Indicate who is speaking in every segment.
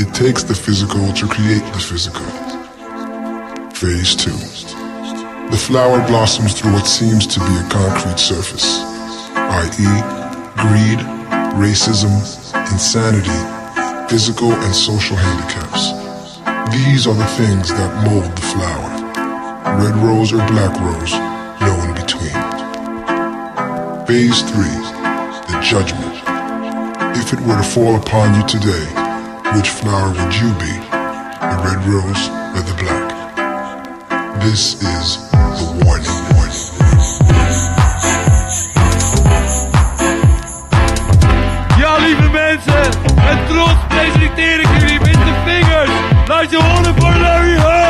Speaker 1: It takes the physical to create the physical. Phase 2. The flower blossoms through what seems to be a concrete surface, i.e., greed, racism, insanity, physical and social handicaps. These are the things that mold the flower. Red rose or black rose, no in between. Phase 3. The judgment. If it were to fall upon you today, which flower would you be? The red rose or the black? This is the warning.
Speaker 2: Ja, lieve mensen, en trots presenteer ik jullie met de vingers. Je horen voor Larry Heard.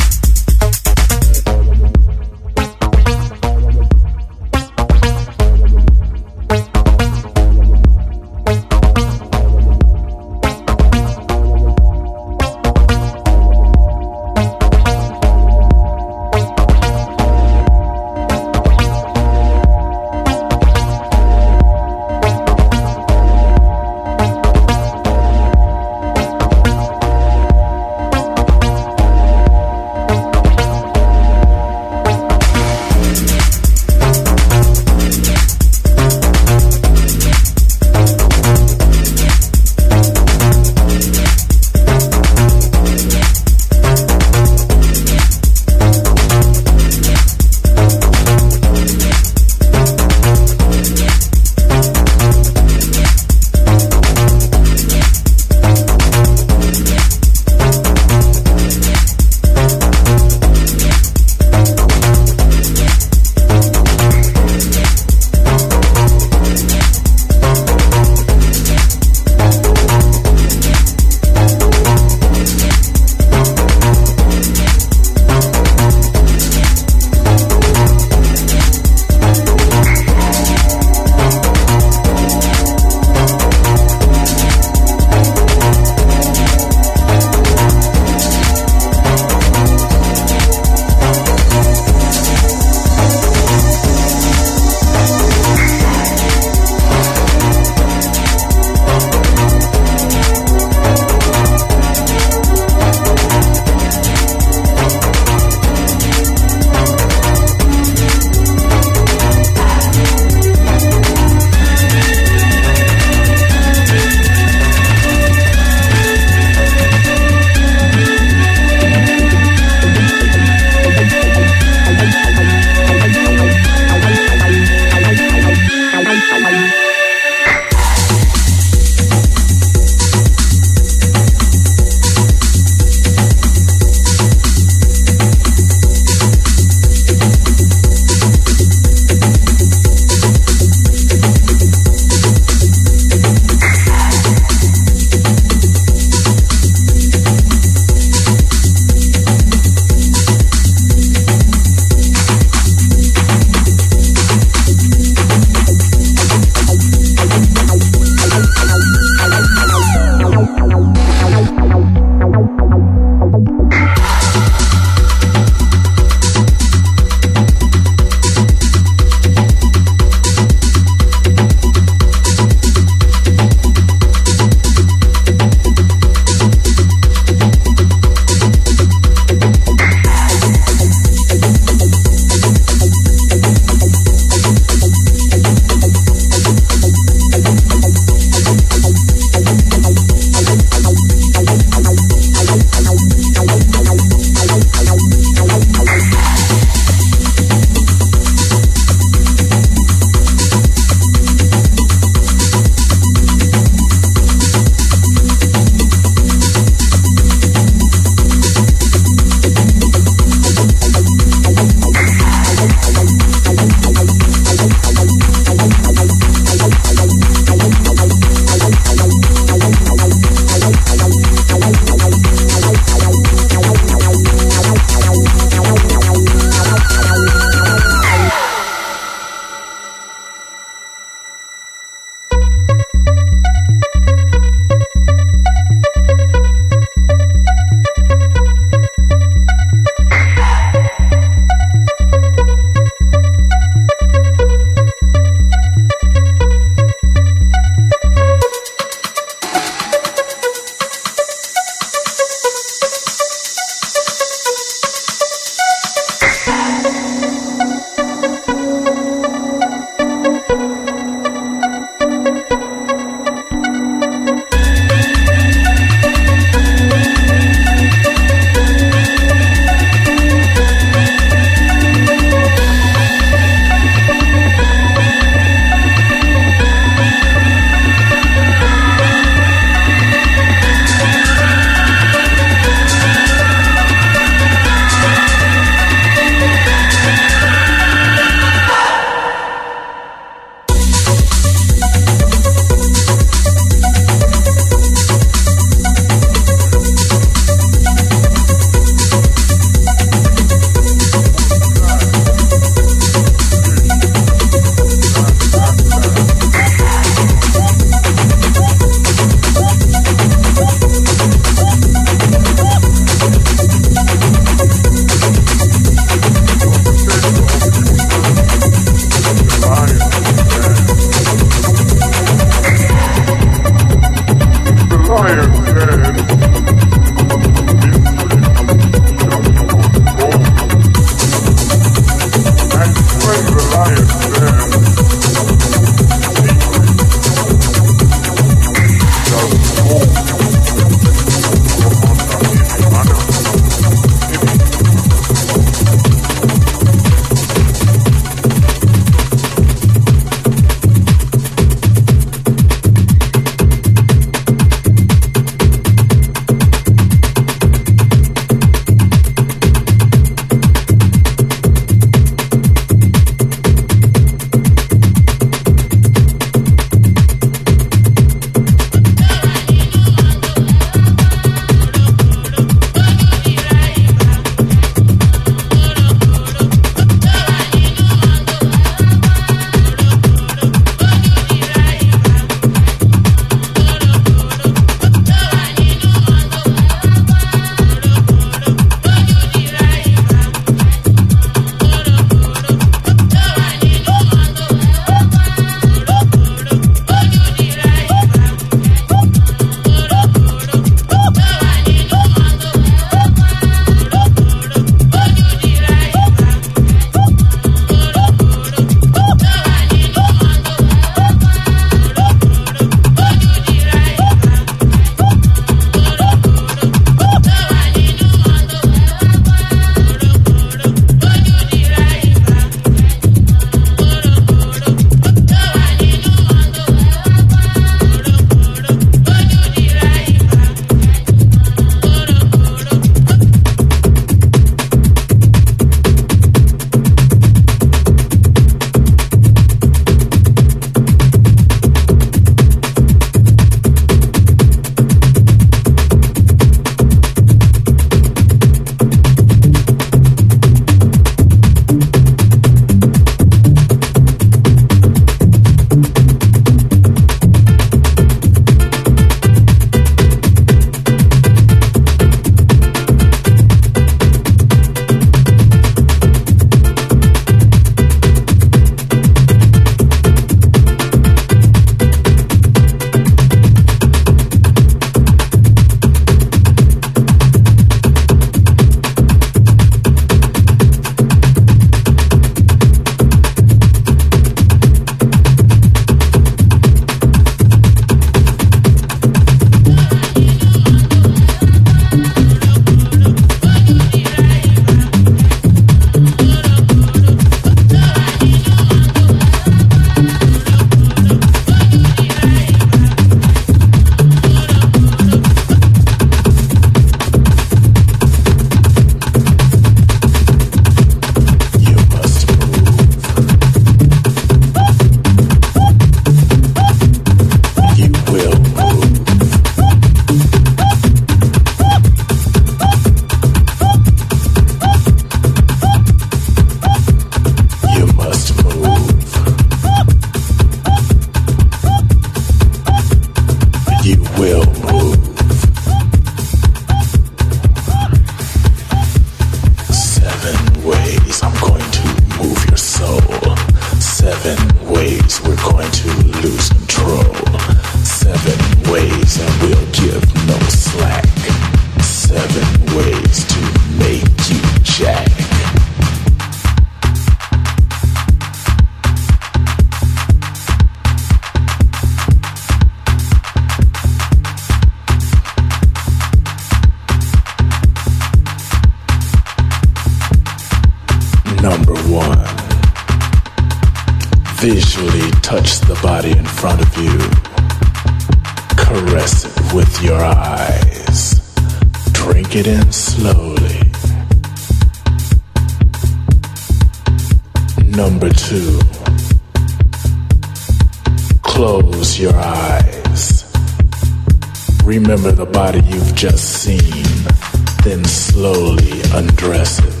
Speaker 3: then slowly undress it.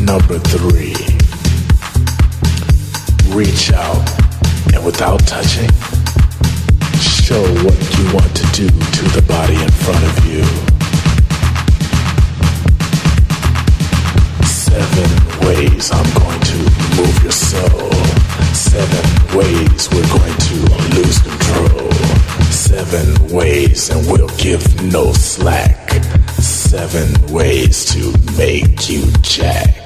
Speaker 3: Number three, reach out and without touching, show what you want to do to the body in front of you. Seven ways I'm going to move your soul. Seven ways we're going to lose control. Seven ways and we'll give no slack. Seven ways to make you jack.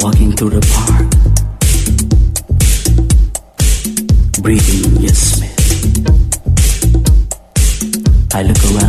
Speaker 4: walking through the park, breathing your smell. I look around.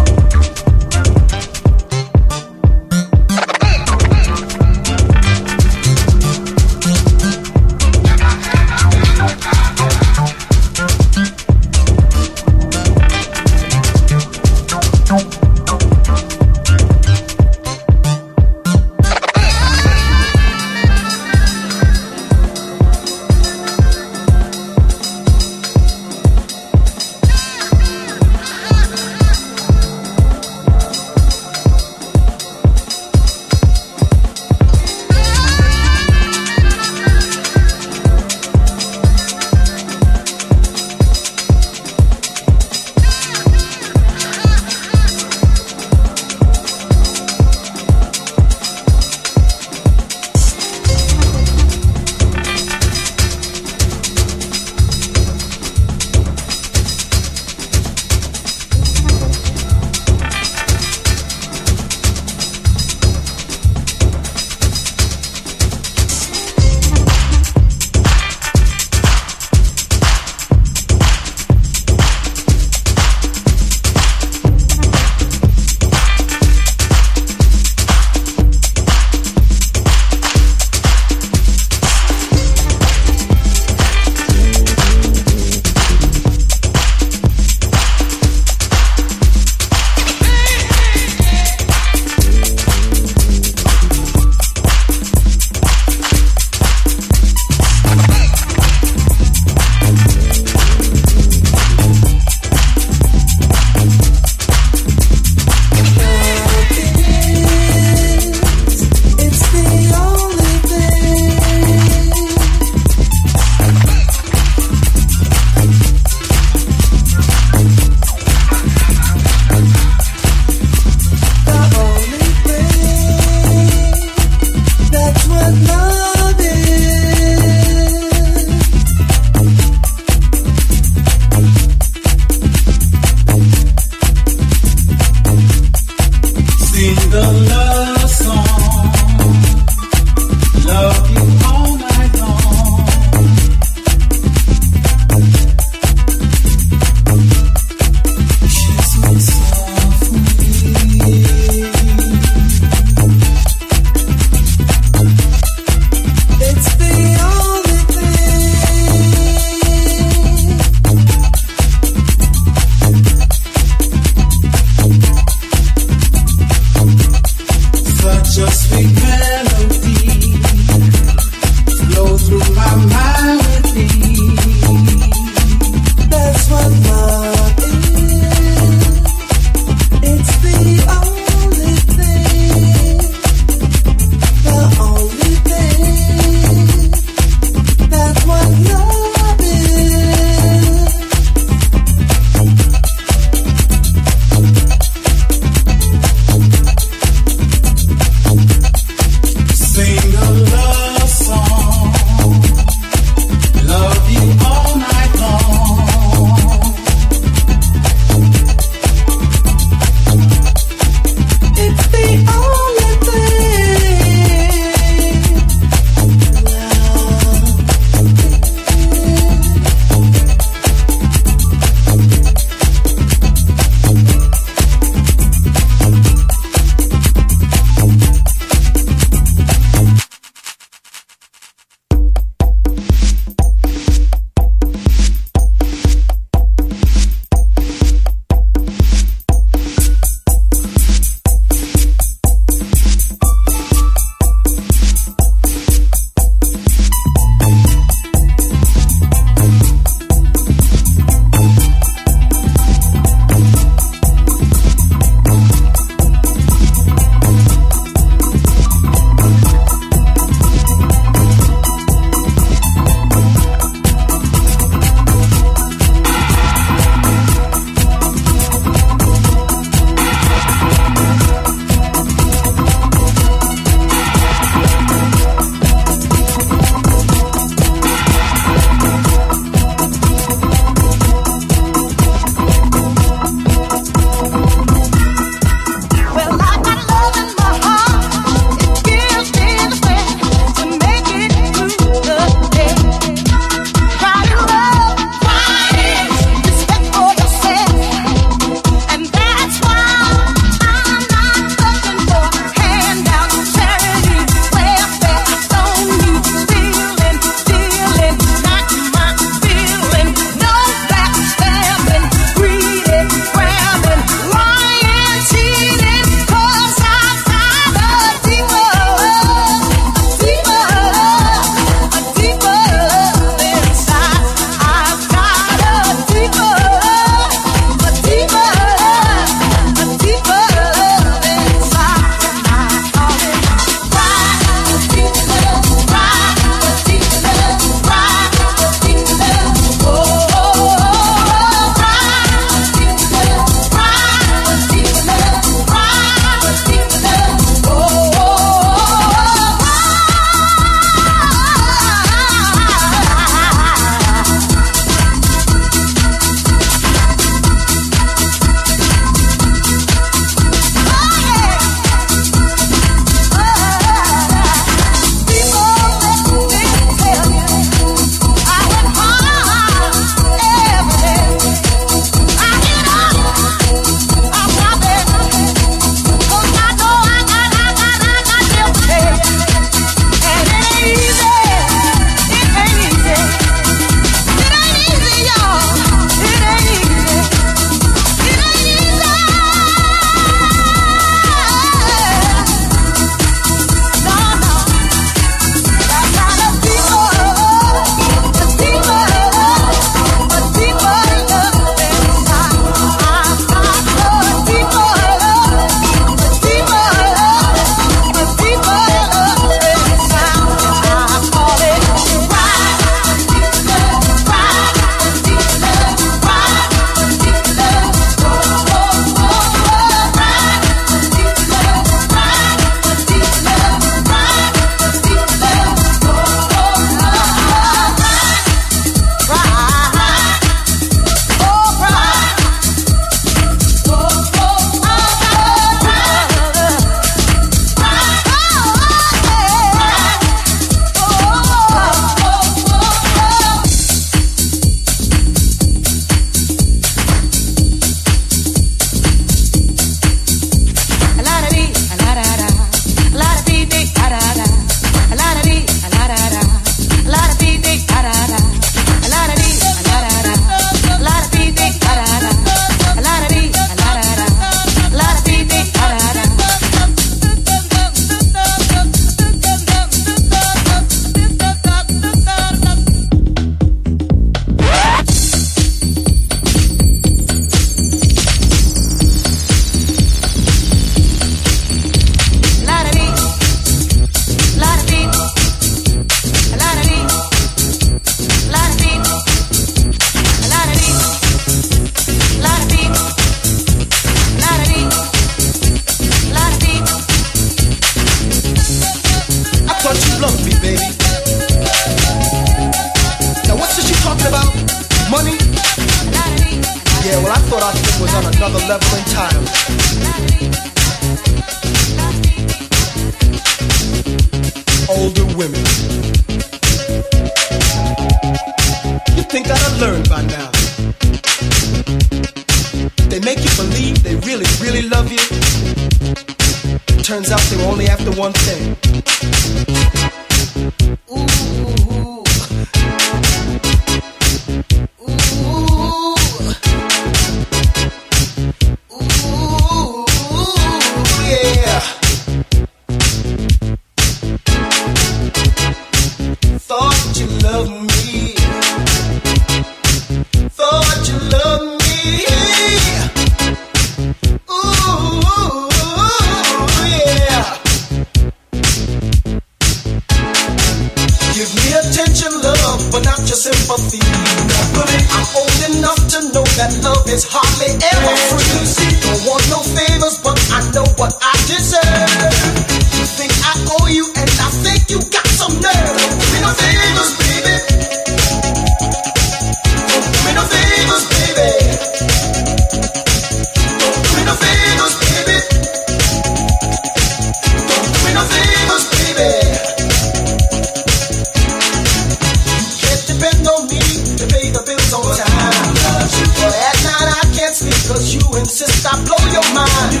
Speaker 4: and since I blow your mind,
Speaker 5: you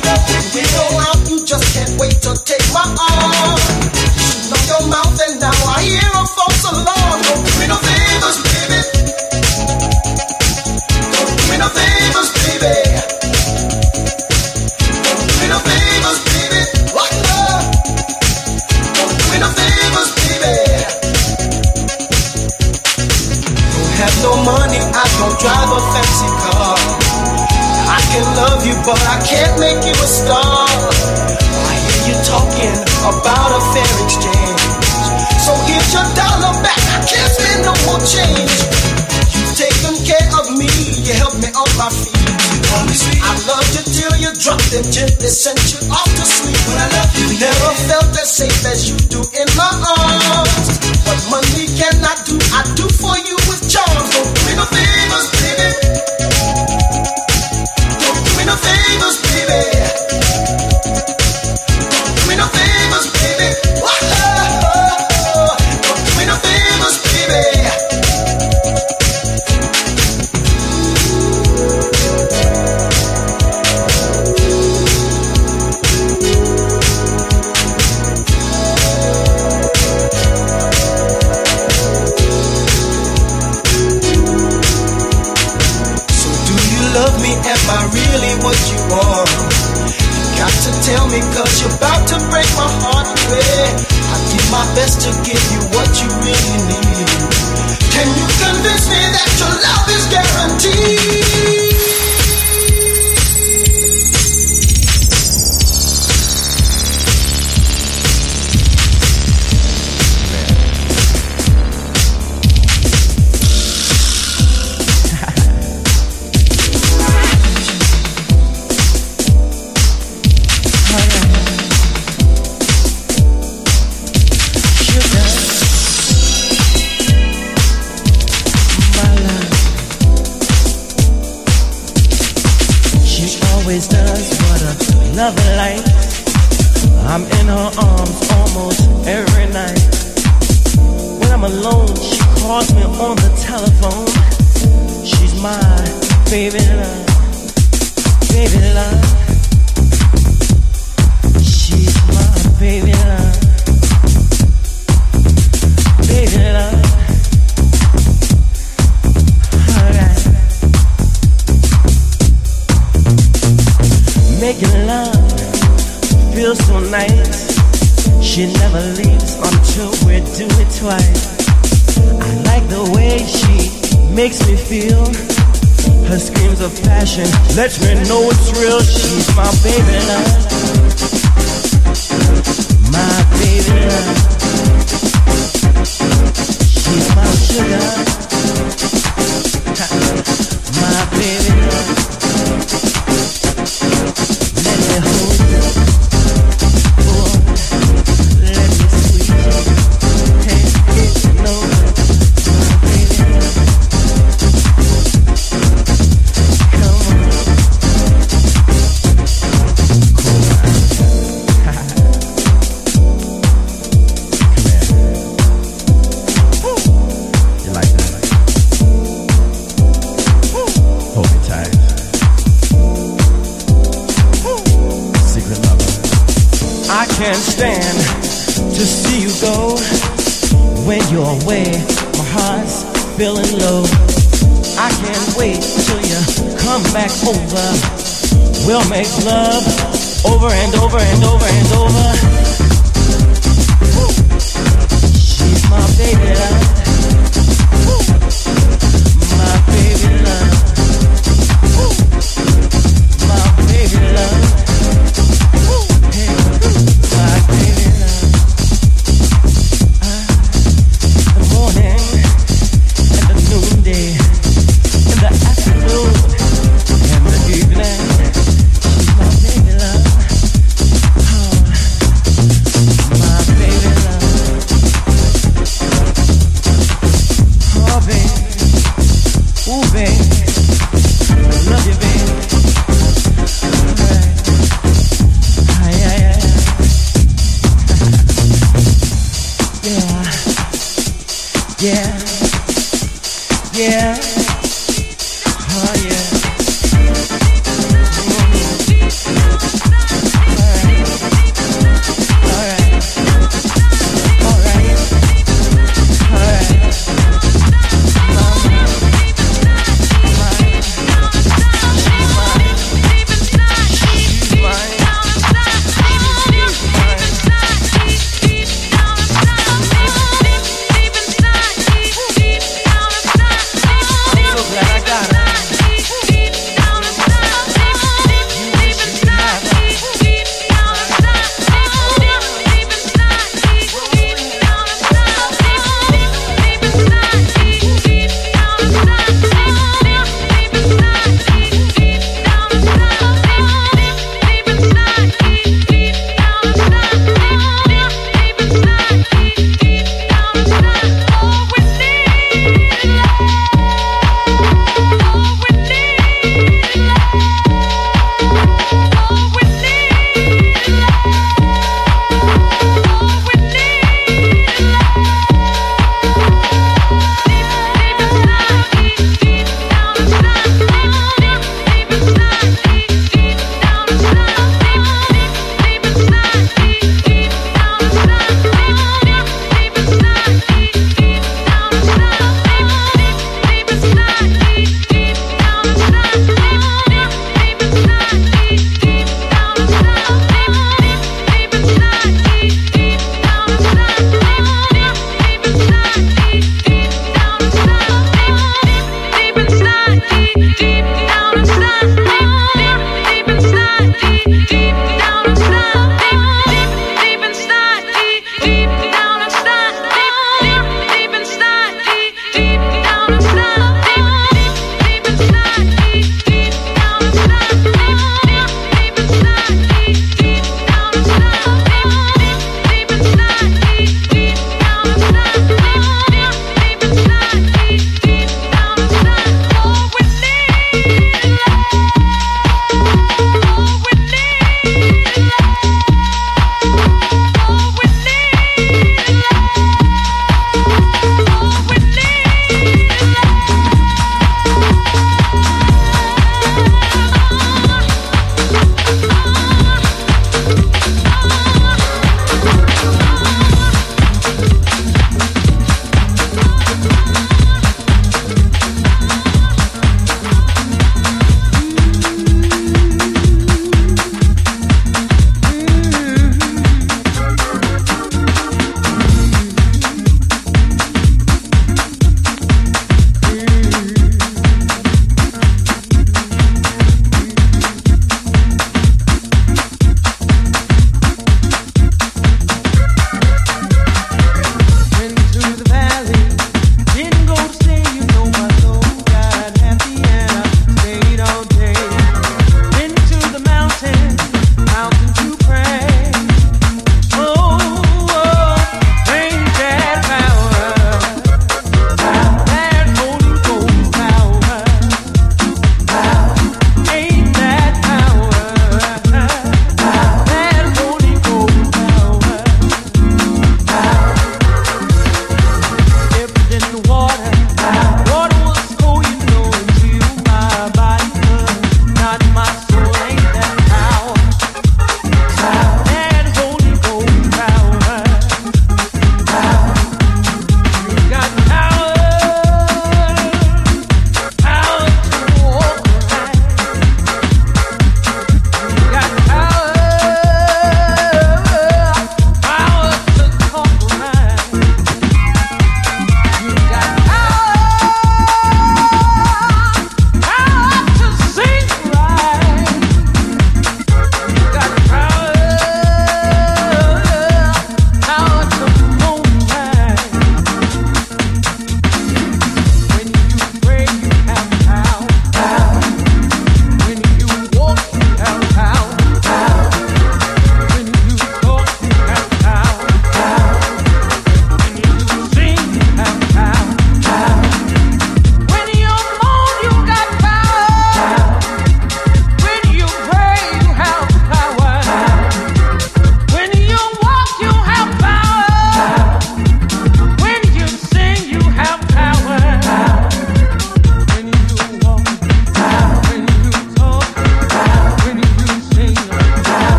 Speaker 5: love
Speaker 6: over and over and over.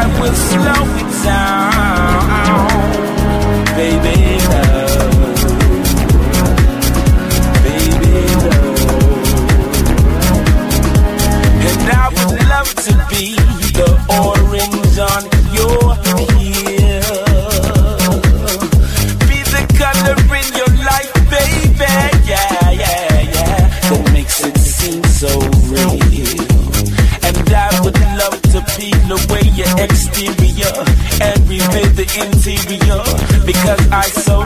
Speaker 6: I
Speaker 7: will slow interior. Because I so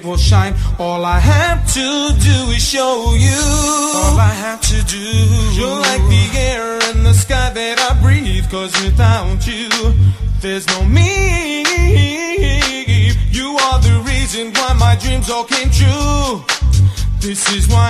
Speaker 8: it will shine. All I have to do is show you. All I have to do. You're like the air in the sky that I breathe. Cause without you, there's no me. You are the reason why my dreams all came true. This is why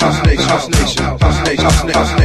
Speaker 5: house nation, house nation, house nation,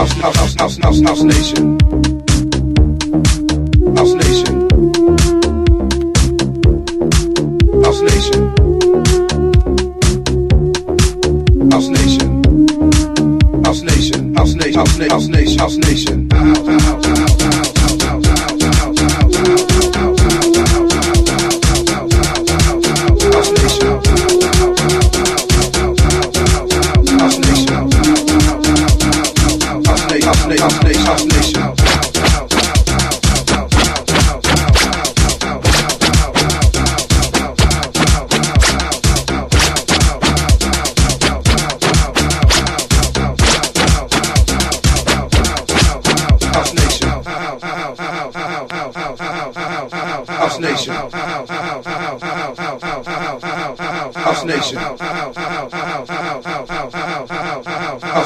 Speaker 5: house, house, house, house, house, house nation.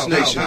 Speaker 5: Nation,